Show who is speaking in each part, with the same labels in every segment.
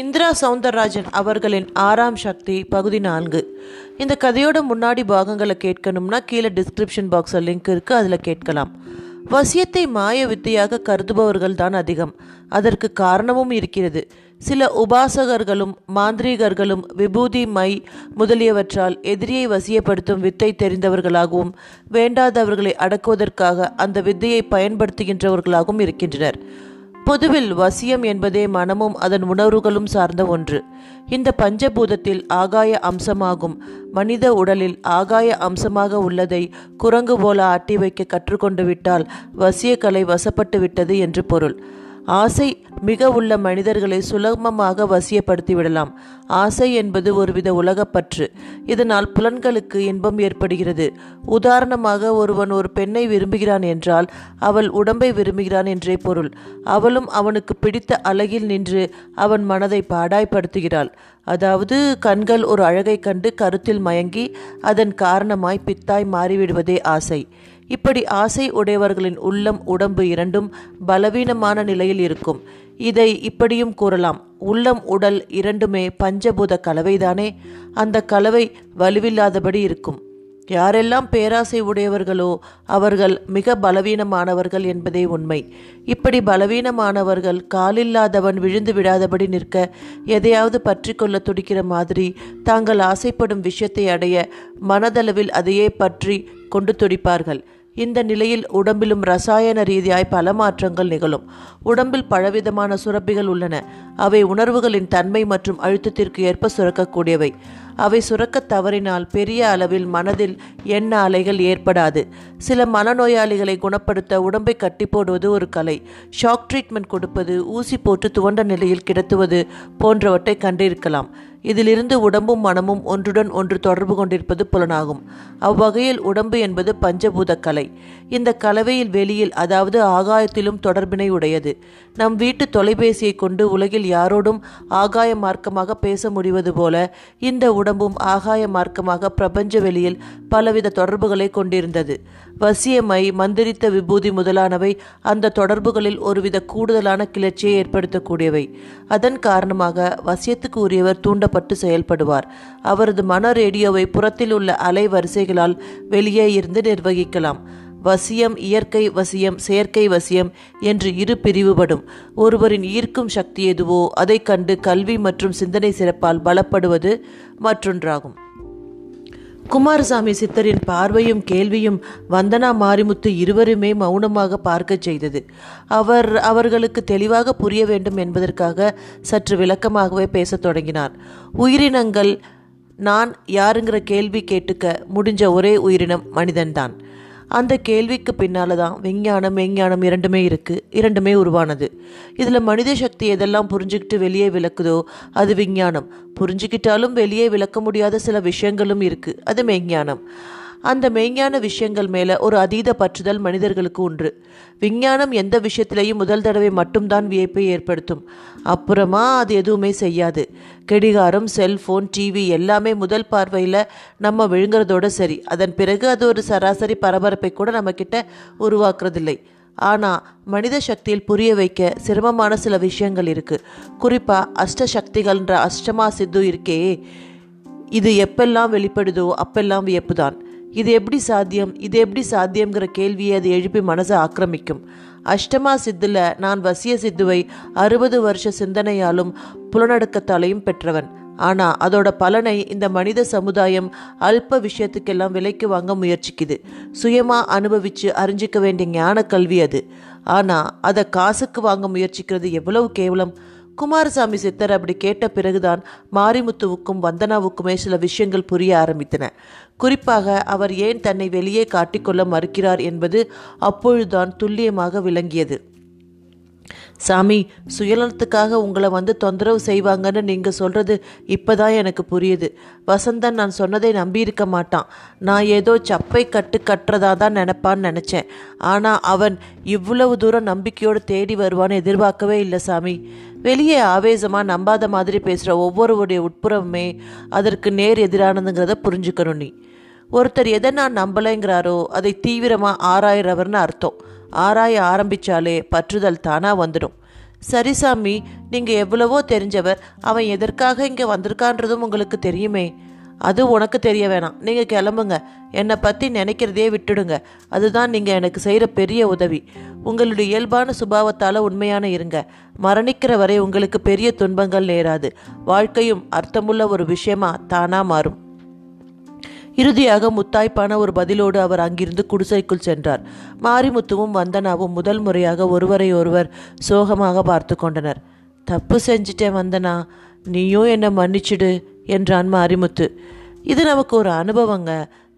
Speaker 1: இந்திரா சவுந்தரராஜன் அவர்களின் ஆறாம் சக்தி பகுதி நான்கு. இந்த கதையோட முன்னாடி பாகங்களை கேட்கணும்னா கீழே டிஸ்கிரிப்ஷன் பாக்ஸில் லிங்க் இருக்குது அதில் கேட்கலாம். வசியத்தை மாய வித்தையாக கருதுபவர்கள் தான் அதிகம். அதற்கு காரணமும் இருக்கிறது. சில உபாசகர்களும் மாந்திரீகர்களும் விபூதி மை முதலியவற்றால் எதிரியை வசியப்படுத்தும் வித்தை தெரிந்தவர்களாகவும் வேண்டாதவர்களை அடக்குவதற்காக அந்த வித்தையை பயன்படுத்துகின்றவர்களாகவும் இருக்கின்றனர். பொதுவில் வசியம் என்பதே மனமும் அதன் உணர்வுகளும் சார்ந்த ஒன்று. இந்த பஞ்சபூதத்தில் ஆகாய அம்சமாகும். மனித உடலில் ஆகாய அம்சமாக உள்ளதை குரங்கு போல ஆட்டி வைக்க கற்றுக்கொண்டு விட்டால் வசியக்கலை வசப்பட்டு விட்டது என்று பொருள். ஆசை மிக உள்ள மனிதர்களை சுலபமாக வசியப்படுத்திவிடலாம். ஆசை என்பது ஒருவித உலகப்பற்று. இதனால் புலன்களுக்கு இன்பம் ஏற்படுகிறது. உதாரணமாக ஒருவன் ஒரு பெண்ணை விரும்புகிறான் என்றால் அவள் உடம்பை விரும்புகிறான் என்றே பொருள். அவளும் அவனுக்கு பிடித்த அழகில் நின்று அவன் மனதை பாடாய்ப்படுத்துகிறாள். அதாவது கண்கள் ஒரு அழகை கண்டு கருத்தில் மயங்கி அதன் காரணமாய் பித்தாய் மாறிவிடுவதே ஆசை. இப்படி ஆசை உடையவர்களின் உள்ளம் உடம்பு இரண்டும் பலவீனமான நிலையில் இருக்கும். இதை இப்படியும் கூறலாம். உள்ளம் உடல் இரண்டுமே பஞ்சபூத கலவைதானே? அந்த கலவை வலுவில்லாதபடி இருக்கும். யாரெல்லாம் பேராசை உடையவர்களோ அவர்கள் மிக பலவீனமானவர்கள் என்பதே உண்மை. இப்படி பலவீனமானவர்கள் காலில்லாதவன் விழுந்து விடாதபடி நிற்க எதையாவது பற்றி கொள்ள துடிக்கிற மாதிரி தாங்கள் ஆசைப்படும் விஷயத்தை அடைய மனதளவில் அதையே பற்றி கொண்டு துடிப்பார்கள். இந்த நிலையில் உடம்பிலும் ரசாயன ரீதியாய் பல மாற்றங்கள் நிகழும். உடம்பில் பலவிதமான சுரப்பிகள் உள்ளன. அவை உணர்வுகளின் தன்மை மற்றும் அழுத்தத்திற்கு ஏற்ப சுரக்கக்கூடியவை. அவை சுரக்க தவறினால் பெரிய அளவில் மனதில் எண்ண அலைகள் ஏற்படாது. சில மனநோயாளிகளை குணப்படுத்த உடம்பை கட்டி போடுவது ஒரு கலை. ஷாக் ட்ரீட்மெண்ட் கொடுப்பது ஊசி போட்டு துவண்ட நிலையில் கிடத்துவது போன்றவற்றை கண்டிருக்கலாம். இதிலிருந்து உடம்பும் மனமும் ஒன்றுடன் ஒன்று தொடர்பு கொண்டிருப்பது புலனாகும். அவ்வகையில் உடம்பு என்பது பஞ்சபூத கலை இந்த கலவையில் வெளியில் அதாவது ஆகாயத்திலும் தொடர்பினை உடையது. நம் வீட்டு தொலைபேசியை கொண்டு உலகில் யாரோடும் ஆகாய மார்க்கமாக பேச முடிவது போல இந்த உடம்பும் ஆகாய மார்க்கமாக பிரபஞ்ச வெளியில் பலவித தொடர்புகளை கொண்டிருந்தது. வசியமை மந்திரித்த விபூதி முதலானவை அந்த தொடர்புகளில் ஒருவித கூடுதலான கிளர்ச்சியை ஏற்படுத்தக்கூடியவை. அதன் காரணமாக வசியத்துக்கு உரியவர் தூண்ட செயல்படுவார். அவரது மன ரேடியோவை புறத்தில் உள்ள அலை வரிசைகளால் வெளியே இருந்து நிர்வகிக்கலாம். வசியம் இயற்கை வசியம் செயற்கை வசியம் என்று இரு பிரிவுபடும். ஒருவரின் ஈர்க்கும் சக்தி எதுவோ அதை கண்டு கல்வி மற்றும் சிந்தனை சிறப்பால் பலப்படுவது மற்றொன்றாகும். குமாரசாமி சித்தரின் பார்வையும் கேள்வியும் வந்தனா மாரிமுத்து இருவருமே மௌனமாக பார்க்கச் செய்தது. அவர் அவர்களுக்கு தெளிவாக புரிய வேண்டும் என்பதற்காக சற்று விளக்கமாகவே பேசத் தொடங்கினார். உயிரினங்கள் நான் யாருங்கிற கேள்வி கேட்டுக்க முடிஞ்ச ஒரே உயிரினம் மனிதன்தான். அந்த கேள்விக்கு பின்னால் தான் விஞ்ஞானம் மெஞ்ஞானம் இரண்டுமே இருக்குது இரண்டுமே உருவானது. இதில் மனித சக்தி எதெல்லாம் புரிஞ்சுக்கிட்டு வெளியே விளக்குதோ அது விஞ்ஞானம். புரிஞ்சுக்கிட்டாலும் வெளியே விளக்க முடியாத சில விஷயங்களும் இருக்குது அது மெஞ்ஞானம் அந்த மெய்ஞான விஷயங்கள் மேலே ஒரு அதீத பற்றுதல் மனிதர்களுக்கு உண்டு. விஞ்ஞானம் எந்த விஷயத்திலையும் முதல் தடவை மட்டும்தான் வியப்பை ஏற்படுத்தும். அப்புறமா அது எதுவுமே செய்யாது. கெடிகாரம் செல்ஃபோன் டிவி எல்லாமே முதல் பார்வையில் நம்ம விழுங்குறதோட சரி. அதன் பிறகு அது ஒரு சராசரி பரபரப்பை கூட நம்மக்கிட்ட உருவாக்குறதில்லை. ஆனால் மனித சக்தியில் புரிய வைக்க சிரமமான சில விஷயங்கள் இருக்குது குறிப்பாக அஷ்ட சக்திகள்ன்ற அஷ்டமா சித்து இருக்கே. இது எப்பெல்லாம் வெளிப்படுதோ அப்பெல்லாம் வியப்புதான். இது எப்படி சாத்தியம்? இது எப்படி சாத்தியம்ங்கிற கேள்வியை அது எழுப்பி மனசை ஆக்கிரமிக்கும். அஷ்டமா சித்துல நான் வசிய சித்துவை அறுபது வருஷ சிந்தனையாலும் புலனடுக்கத்தாலையும் பெற்றவன். ஆனால் அதோட பலனை இந்த மனித சமுதாயம் அல்ப விஷயத்துக்கெல்லாம் விலைக்கு வாங்க முயற்சிக்குது. சுயமாக அனுபவித்து அறிஞ்சிக்க வேண்டிய ஞான கல்வி அது. ஆனால் அதை காசுக்கு வாங்க முயற்சிக்கிறது எவ்வளவு கேவலம்? குமாரசாமி சித்தர் அப்படி கேட்ட பிறகுதான் மாரிமுத்துவுக்கும் வந்தனாவுக்குமே சில விஷயங்கள் புரிய ஆரம்பித்தன. குறிப்பாக அவர் ஏன் தன்னை வெளியே காட்டிக்கொள்ள மறுக்கிறார் என்பது அப்பொழுதுதான் துல்லியமாக விளங்கியது. சாமி சுயநலத்துக்காக உங்களை வந்து தொந்தரவு செய்வாங்கன்னு நீங்கள் சொல்கிறது இப்போதான் எனக்கு புரியுது. வசந்தன் நான் சொன்னதை நம்பியிருக்க மாட்டான். நான் ஏதோ சப்பை கட்டு கட்டுறதா தான் நினப்பான்னு நினச்சேன். ஆனால் அவன் இவ்வளவு தூரம் நம்பிக்கையோடு தேடி வருவான்னு எதிர்பார்க்கவே இல்லை சாமி. வெளியே ஆவேசமாக நம்பாத மாதிரி பேசுகிற ஒவ்வொருவருடைய உட்புறமே அதற்கு நேர் எதிரானதுங்கிறத புரிஞ்சுக்கணும் நீ. ஒருத்தர் எதை நான் நம்பலைங்கிறாரோ அதை தீவிரமாக ஆராயிறவர்னு அர்த்தம். ஆராய ஆரம்பித்தாலே பற்றுதல் தானாக வந்துடும். சரி சாமி நீங்கள் எவ்வளவோ தெரிஞ்சவர் அவன் எதற்காக இங்கே வந்திருக்கான்றதும் உங்களுக்கு தெரியுமே. அது உனக்கு தெரிய வேணாம். நீங்கள் கிளம்புங்க. என்னை பற்றி நினைக்கிறதே விட்டுடுங்க. அதுதான் நீங்கள் எனக்கு செய்கிற பெரிய உதவி. உங்களுடைய இயல்பான சுபாவத்தால் உண்மையான இருங்க. மரணிக்கிற வரை உங்களுக்கு பெரிய துன்பங்கள் நேராது. வாழ்க்கையும் அர்த்தமுள்ள ஒரு விஷயமா தானா மாறும். இறுதியாக முத்தாய்ப்பான ஒரு பதிலோடு அவர் அங்கிருந்து குடிசைக்குள் சென்றார். மாரிமுத்துவும் வந்தனாவும் முதல் முறையாக ஒருவரை ஒருவர் சோகமாக பார்த்து கொண்டனர். தப்பு செஞ்சிட்டேன் வந்தனா நீயும் என்னை மன்னிச்சிடு என்றான் மாரிமுத்து. இது நமக்கு ஒரு அனுபவங்க.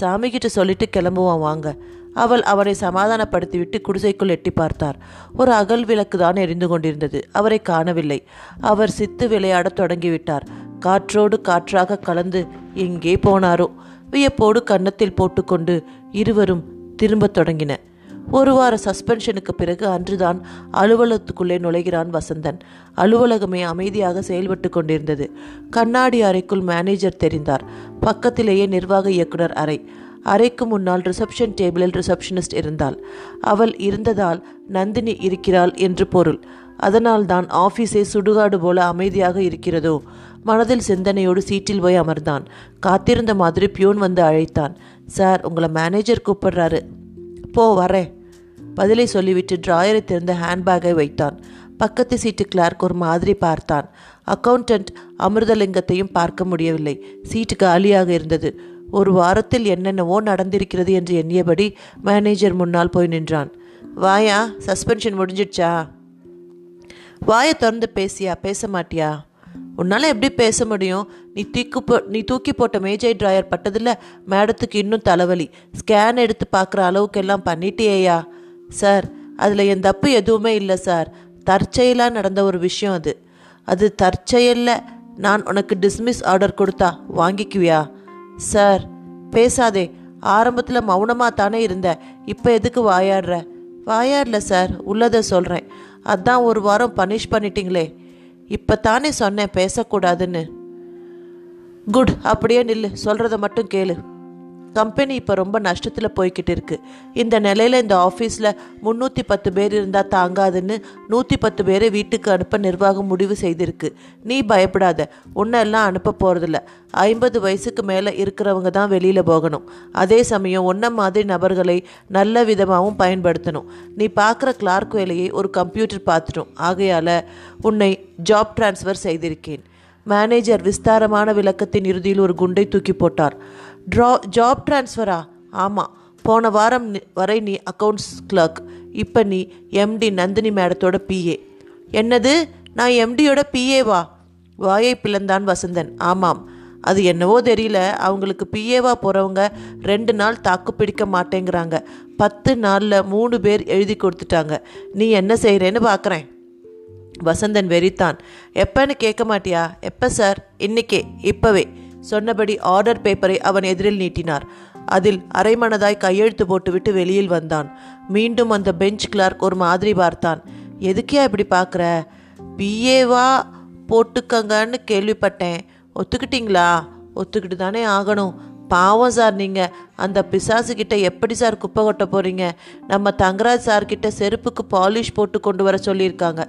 Speaker 1: சாமிகிட்ட சொல்லிட்டு கிளம்புவோம் வாங்க. அவள் அவனை சமாதானப்படுத்திவிட்டு குடிசைக்குள் எட்டி பார்த்தார். ஒரு அகல் விளக்கு தான் எரிந்து கொண்டிருந்தது. அவரை காணவில்லை. அவர் சித்து விளையாடத் தொடங்கிவிட்டார். காற்றோடு காற்றாக கலந்து எங்கே போனாரோ. வியப்போடு கன்னத்தில் போட்டுக்கொண்டு இருவரும் திரும்பத் தொடங்கின. ஒரு வார சஸ்பென்ஷனுக்கு பிறகு அன்றுதான் அலுவலகத்துக்குள்ளே நுழைகிறான் வசந்தன். அலுவலகமே அமைதியாக செயல்பட்டு கொண்டிருந்தது. கண்ணாடி அறைக்குள் மேனேஜர் தெரிந்தார். பக்கத்திலேயே நிர்வாக இயக்குனர் அறை. அறைக்கு முன்னால் ரிசப்ஷன் டேபிளில் ரிசப்ஷனிஸ்ட் இருந்தாள். அவள் இருந்ததால் நந்தினி இருக்கிறாள் என்று பொருள். அதனால்தான் ஆஃபீஸே சுடுகாடு போல அமைதியாக இருக்கிறதோ? மனதில் சிந்தனையோடு சீட்டில் போய் அமர்ந்தான். காத்திருந்த மாதிரி பியூன் வந்து அழைத்தான். சார் உங்களை மேனேஜர் கூப்பிடுறாரு. போ வரேன். பதிலை சொல்லிவிட்டு டிராயரை திறந்த ஹேண்ட்பேக்கை வைத்தான். பக்கத்து சீட்டு கிளார்க் ஒரு மாதிரி பார்த்தான். அக்கவுண்டன்ட் அமிர்தலிங்கத்தையும் பார்க்க முடியவில்லை. சீட்டு காலியாக இருந்தது. ஒரு வாரத்தில் என்னென்னவோ நடந்திருக்கிறது என்று எண்ணியபடி மேனேஜர் முன்னால் போய் நின்றான். வாயா சஸ்பென்ஷன் முடிஞ்சிடுச்சா? வாயை திறந்து பேசியா? பேச மாட்டியா? உன்னால் எப்படி பேச முடியும்? நீ தூக்கி போ நீ தூக்கி போட்ட மேஜை ட்ராயர் பட்டதில் மேடத்துக்கு இன்னும் தலைவலி. ஸ்கேன் எடுத்து பார்க்குற அளவுக்கெல்லாம் பண்ணிட்டேயா சார் அதில் என் தப்பு எதுவுமே இல்லை சார். தற்செயலாக நடந்த ஒரு விஷயம் அது. அது தற்செயலில் நான் உனக்கு டிஸ்மிஸ் ஆர்டர் கொடுத்தா வாங்கிக்குவியா? சார் பேசாதே. ஆரம்பத்தில் மௌனமாக தானே இருந்த இப்போ எதுக்கு வாயாடுற? வாயாடல சார். உள்ளதை சொல்கிறேன் அதான் ஒரு வாரம் பனிஷ் பண்ணிட்டீங்களே. இப்போ தானே சொன்னேன் பேசக்கூடாதுன்னு. குட் அப்படியே நில்லு சொல்கிறத மட்டும் கேளு. கம்பெனி இப்போ ரொம்ப நஷ்டத்தில் போய்கிட்டு இருக்குது இந்த நிலையில் இந்த ஆஃபீஸில் முந்நூற்றி பத்து பேர் இருந்தால் தாங்காதுன்னு நூற்றி பத்து பேரை வீட்டுக்கு அனுப்ப நிர்வாகம் முடிவு செய்திருக்கு. நீ பயப்படாத. உன்னெல்லாம் அனுப்ப போகிறதில்ல ஐம்பது வயசுக்கு மேலே இருக்கிறவங்க தான் வெளியில் போகணும். அதே சமயம் ஒன்றை மாதிரி நபர்களை நல்ல விதமாகவும் பயன்படுத்தணும். நீ பார்க்குற கிளார்க் வேலையை ஒரு கம்ப்யூட்டர் பார்த்துடும். ஆகையால் உன்னை ஜாப் டிரான்ஸ்ஃபர் செய்திருக்கேன். மேனேஜர் விஸ்தாரமான விளக்கத்தின் இறுதியில் ஒரு குண்டை தூக்கி போட்டார். ட்ரா ஜாப் ட்ரான்ஸ்ஃபரா ஆமாம் போன வாரம் வரை நீ அக்கவுண்ட்ஸ் கிளர்க் இப்போ நீ எம்டி நந்தினி மேடத்தோட பிஏ என்னது? நான் எம்டியோட பிஏவா வாயை பிளந்தான் வசந்தன். ஆமாம். அது என்னவோ தெரியல. அவங்களுக்கு பிஏவா போகிறவங்க ரெண்டு நாள் தாக்கு பிடிக்க மாட்டேங்கிறாங்க. பத்து நாளில் மூணு பேர் எழுதி கொடுத்துட்டாங்க. நீ என்ன செய்கிறேன்னு பார்க்குறேன் வசந்தன் வெறித்தான். எப்பன்னு கேட்க மாட்டியா? எப்போ சார்? இன்னைக்கே. இப்போவே. சொன்னபடி ஆர்டர் பேப்பரை அவன் எதிரில் நீட்டினார். அதில் அரைமனதாய் கையெழுத்து போட்டுவிட்டு வெளியில் வந்தான். மீண்டும் அந்த பெஞ்ச் கிளார்க் ஒரு மாதிரி பார்த்தான். எதுக்கியா இப்படி பார்க்குற? பிஏவா போட்டுக்கங்கன்னு கேள்விப்பட்டேன். ஒத்துக்கிட்டீங்களா? ஒத்துக்கிட்டு தானே ஆகணும். பாவம் சார் நீங்கள் அந்த பிசாசு கிட்ட எப்படி சார் குப்பை கொட்ட போகிறீங்க நம்ம தங்கராஜ் சார்கிட்ட செருப்புக்கு பாலிஷ் போட்டு கொண்டு வர சொல்லியிருக்காங்க.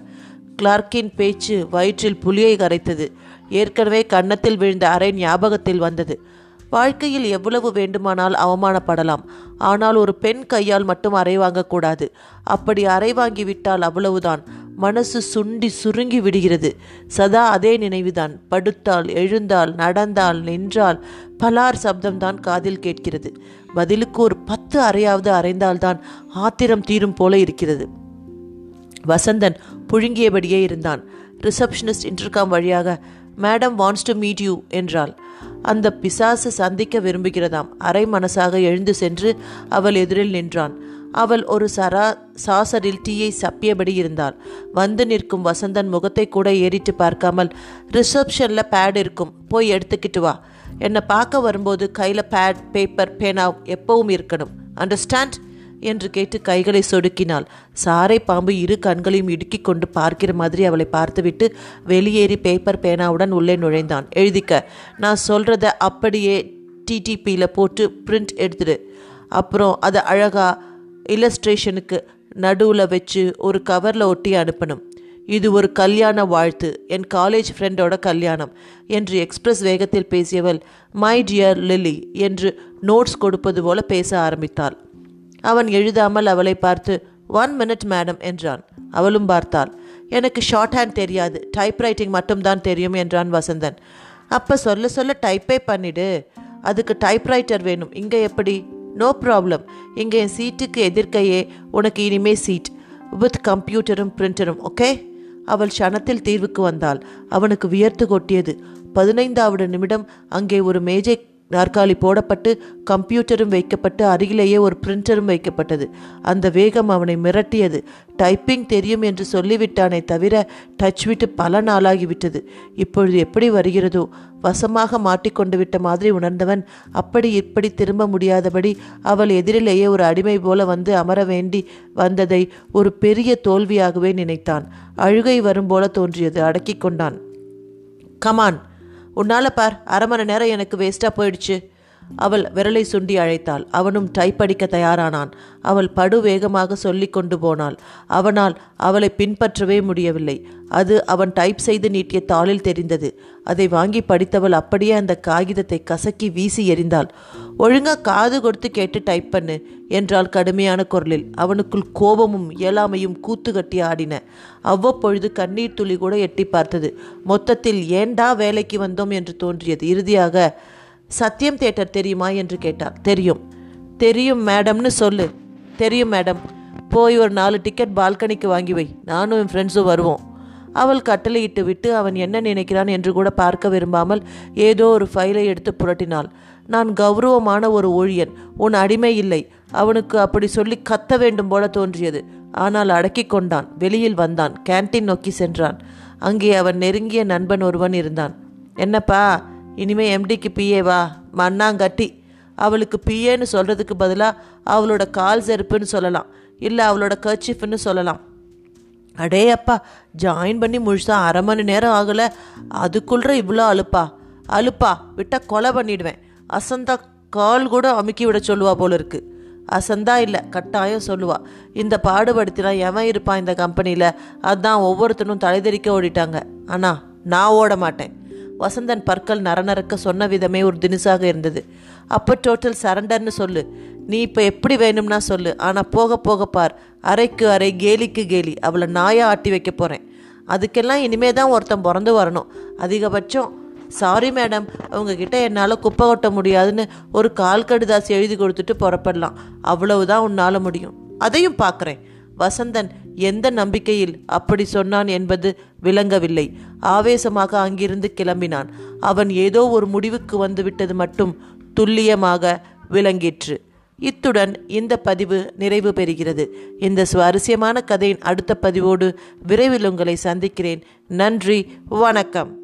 Speaker 1: கிளார்க்கின் பேச்சு வயிற்றில் புலியை கரைத்தது. ஏற்கனவே கன்னத்தில் விழுந்த அறை ஞாபகத்தில் வந்தது. வாழ்க்கையில் எவ்வளவு வேண்டுமானால் அவமானப்படலாம். ஆனால் ஒரு பெண் கையால் மட்டும் அறை வாங்கக்கூடாது. அப்படி அறை வாங்கி விட்டால் அவ்வளவுதான். மனசு சுண்டி சுருங்கி விடுகிறது. சதா அதே நினைவுதான். படுத்தால் எழுந்தால் நடந்தால் நின்றால் பலார் சப்தம்தான் காதில் கேட்கிறது. பதிலுக்கு ஒரு பத்து அறையாவது அறைந்தால்தான் ஆத்திரம் தீரும் போல இருக்கிறது. வசந்தன் புழுங்கியபடியே இருந்தான். ரிசப்ஷனிஸ்ட் இன்டர்காம் வழியாக madam wants to meet you என்றாள். அந்த பிசாசு சந்திக்க விரும்புகிறதாம். அரை மனசாக எழுந்து சென்று அவள் எதிரில் நின்றான். அவள் ஒரு சரா சாசரில் டீயை சப்பியபடி இருந்தாள். வந்து நிற்கும் வசந்தன் முகத்தை கூட ஏறிட்டு பார்க்காமல் ரிசப்ஷனில் பேட் இருக்கும். போய் எடுத்துக்கிட்டு வா. என்னை பார்க்க வரும்போது கையில் பேட் பேப்பர் பேனா எப்பவும் இருக்கணும். அண்டர்ஸ்டாண்ட் என்று கேட்டு கைகளை சொடுக்கினாள். சாரை பாம்பு இரு கண்களையும் இடுக்கிக் கொண்டு பார்க்கிற மாதிரி அவளை பார்த்துவிட்டு வெளியேறி பேப்பர் பேனாவுடன் உள்ளே நுழைந்தான். எழுதிக்க நான் சொல்கிறத அப்படியே டிடிபியில் போட்டு பிரிண்ட் எடுத்துடு. அப்புறம் அதை அழகா இல்லஸ்ட்ரேஷனுக்கு நடுவில் வச்சு ஒரு கவரில் ஒட்டி அனுப்பணும். இது ஒரு கல்யாண வாழ்த்து. என் காலேஜ் ஃப்ரெண்டோட கல்யாணம் என்று எக்ஸ்பிரஸ் வேகத்தில் பேசியவள் மை டியர் லில்லி என்று நோட்ஸ் கொடுப்பது போல பேச ஆரம்பித்தாள். அவன் எழுதாமல் அவளை பார்த்து ஒன் மினிட் மேடம் என்றான். அவளும் பார்த்தாள். எனக்கு ஷார்ட் ஹேண்ட் தெரியாது. டைப்ரைட்டிங் மட்டும்தான் தெரியும் என்றான் வசந்தன். அப்போ சொல்ல சொல்ல டைப்பே பண்ணிடு. அதுக்கு டைப்ரைட்டர் வேணும். இங்கே எப்படி? நோ ப்ராப்ளம் இங்கே என் சீட்டுக்கு எதிர்க்கையே உனக்கு இனிமே சீட் வித் கம்ப்யூட்டரும் பிரிண்டரும் ஓகே அவள் க்ஷணத்தில் தீர்வுக்கு வந்தாள். அவனுக்கு வியர்த்து கொட்டியது. பதினைந்தாவது நிமிடம் அங்கே ஒரு மேஜை நாற்காலி போடப்பட்டு கம்ப்யூட்டரும் வைக்கப்பட்டு அருகிலேயே ஒரு பிரிண்டரும் வைக்கப்பட்டது. அந்த வேகம் அவனை மிரட்டியது. டைப்பிங் தெரியும் என்று சொல்லிவிட்டானே தவிர டச் விட்டு பல நாளாகிவிட்டது. இப்பொழுது எப்படி வருகிறதோ? வசமாக மாட்டிக்கொண்டு விட்ட மாதிரி உணர்ந்தவன் அப்படி இப்படி திரும்ப முடியாதபடி அவள் எதிரிலேயே ஒரு அடிமை போல வந்து அமர வேண்டி வந்ததை ஒரு பெரிய தோல்வியாகவே நினைத்தான். அழுகை வரும் போல தோன்றியது அடக்கிக் கொண்டான். கமான் உன்னால் பார் அரை மணி நேரம் எனக்கு வேஸ்ட்டாக போயிடுச்சு. அவள் விரலை சுண்டி அழைத்தாள். அவனும் டைப் அடிக்க தயாரானான். அவள் படு வேகமாக சொல்லி கொண்டு போனாள். அவனால் அவளை பின்பற்றவே முடியவில்லை. அது அவன் டைப் செய்து நீட்டிய தாளில் தெரிந்தது. அதை வாங்கி படித்தவள் அப்படியே அந்த காகிதத்தை கசக்கி வீசி எறிந்தாள். ஒழுங்கா காது கொடுத்து கேட்டு டைப் பண்ணு என்றால் கடுமையான குரலில். அவனுக்குள் கோபமும் இயலாமையும் கூத்து கட்டி ஆடின. அவ்வப்பொழுது கண்ணீர் துளி கூட எட்டி பார்த்தது. மொத்தத்தில் ஏண்டா வேலைக்கு வந்தோம் என்று தோன்றியது. இறுதியாக சத்யம் தேட்டர் தெரியுமா என்று கேட்டார். தெரியும். தெரியும் மேடம்னு சொல்லு. தெரியும் மேடம். போய் ஒரு நாலு டிக்கெட் பால்கனிக்கு வாங்கி வை. நானும் என் ஃப்ரெண்ட்ஸும் வருவோம். அவள் கட்டளையிட்டு விட்டு அவன் என்ன நினைக்கிறான் என்று கூட பார்க்க விரும்பாமல் ஏதோ ஒரு ஃபைலை எடுத்து புரட்டினாள். நான் கௌரவமான ஒரு ஊழியன். உன் அடிமை இல்லை. அவனுக்கு அப்படி சொல்லி கத்த வேண்டும் போல தோன்றியது. ஆனால் அடக்கி கொண்டான். வெளியில் வந்தான். கேன்டீன் நோக்கி சென்றான். அங்கே அவன் நெருங்கிய நண்பன் ஒருவன் இருந்தான். என்னப்பா? இனிமே எம்டிக்கு பிஏவா மண்ணாங்கட்டி. அவளுக்கு பிஏன்னு சொல்கிறதுக்கு பதிலாக அவளோட கால் செருப்புன்னு சொல்லலாம். இல்லை அவளோட கர்ச்சிஃப்னு சொல்லலாம். அடே அப்பா ஜாயின் பண்ணி முழுசா அரை மணி நேரம் ஆகலை. அதுக்குள்ள இவ்வளோ அலுப்பா? அழுப்பா விட்டால் கொலை பண்ணிடுவேன். அசந்தா கால் கூட அமுக்கி விட சொல்லுவா போல இருக்கு. அசந்தா இல்லை கட்டாயம் சொல்லுவா. இந்த பாடுபடுத்தினா எவன் இருப்பான் இந்த கம்பெனியில் அதான் ஒவ்வொருத்தனும் தலைதெறிக்க ஓடிட்டாங்க. ஆனால் நான் ஓட மாட்டேன். வசந்தன் பற்கள் நரநரக்க சொன்ன விதமே ஒரு தினுசாக இருந்தது. அப்போ டோட்டல் சரண்டர்னு சொல்லு. நீ இப்போ எப்படி வேணும்னா சொல்லு. ஆனால் போக போக பார். அரைக்கு அரை கேலிக்கு கேலி. அவளை நாயா ஆட்டி வைக்க போகிறேன் அதுக்கெல்லாம் இனிமே தான் ஒருத்தன் பிறந்து வரணும். அதிகபட்சம் சாரி மேடம் அவங்கக்கிட்ட என்னால் குப்பை கொட்ட முடியாதுன்னு ஒரு கால் கடுதாசி எழுதி கொடுத்துட்டு புறப்படலாம். அவ்வளவுதான் உன்னால் முடியும். அதையும் பார்க்குறேன். வசந்தன் எந்த நம்பிக்கையில் அப்படி சொன்னான் என்பது விளங்கவில்லை. ஆவேசமாக அங்கிருந்து கிளம்பினான். அவன் ஏதோ ஒரு முடிவுக்கு வந்துவிட்டது மட்டும் துல்லியமாக விளங்கிற்று. இத்துடன் இந்த பதிவு நிறைவு பெறுகிறது. இந்த சுவாரஸ்யமான கதையின் அடுத்த பதிவோடு விரைவில் உங்களை சந்திக்கிறேன். நன்றி வணக்கம்.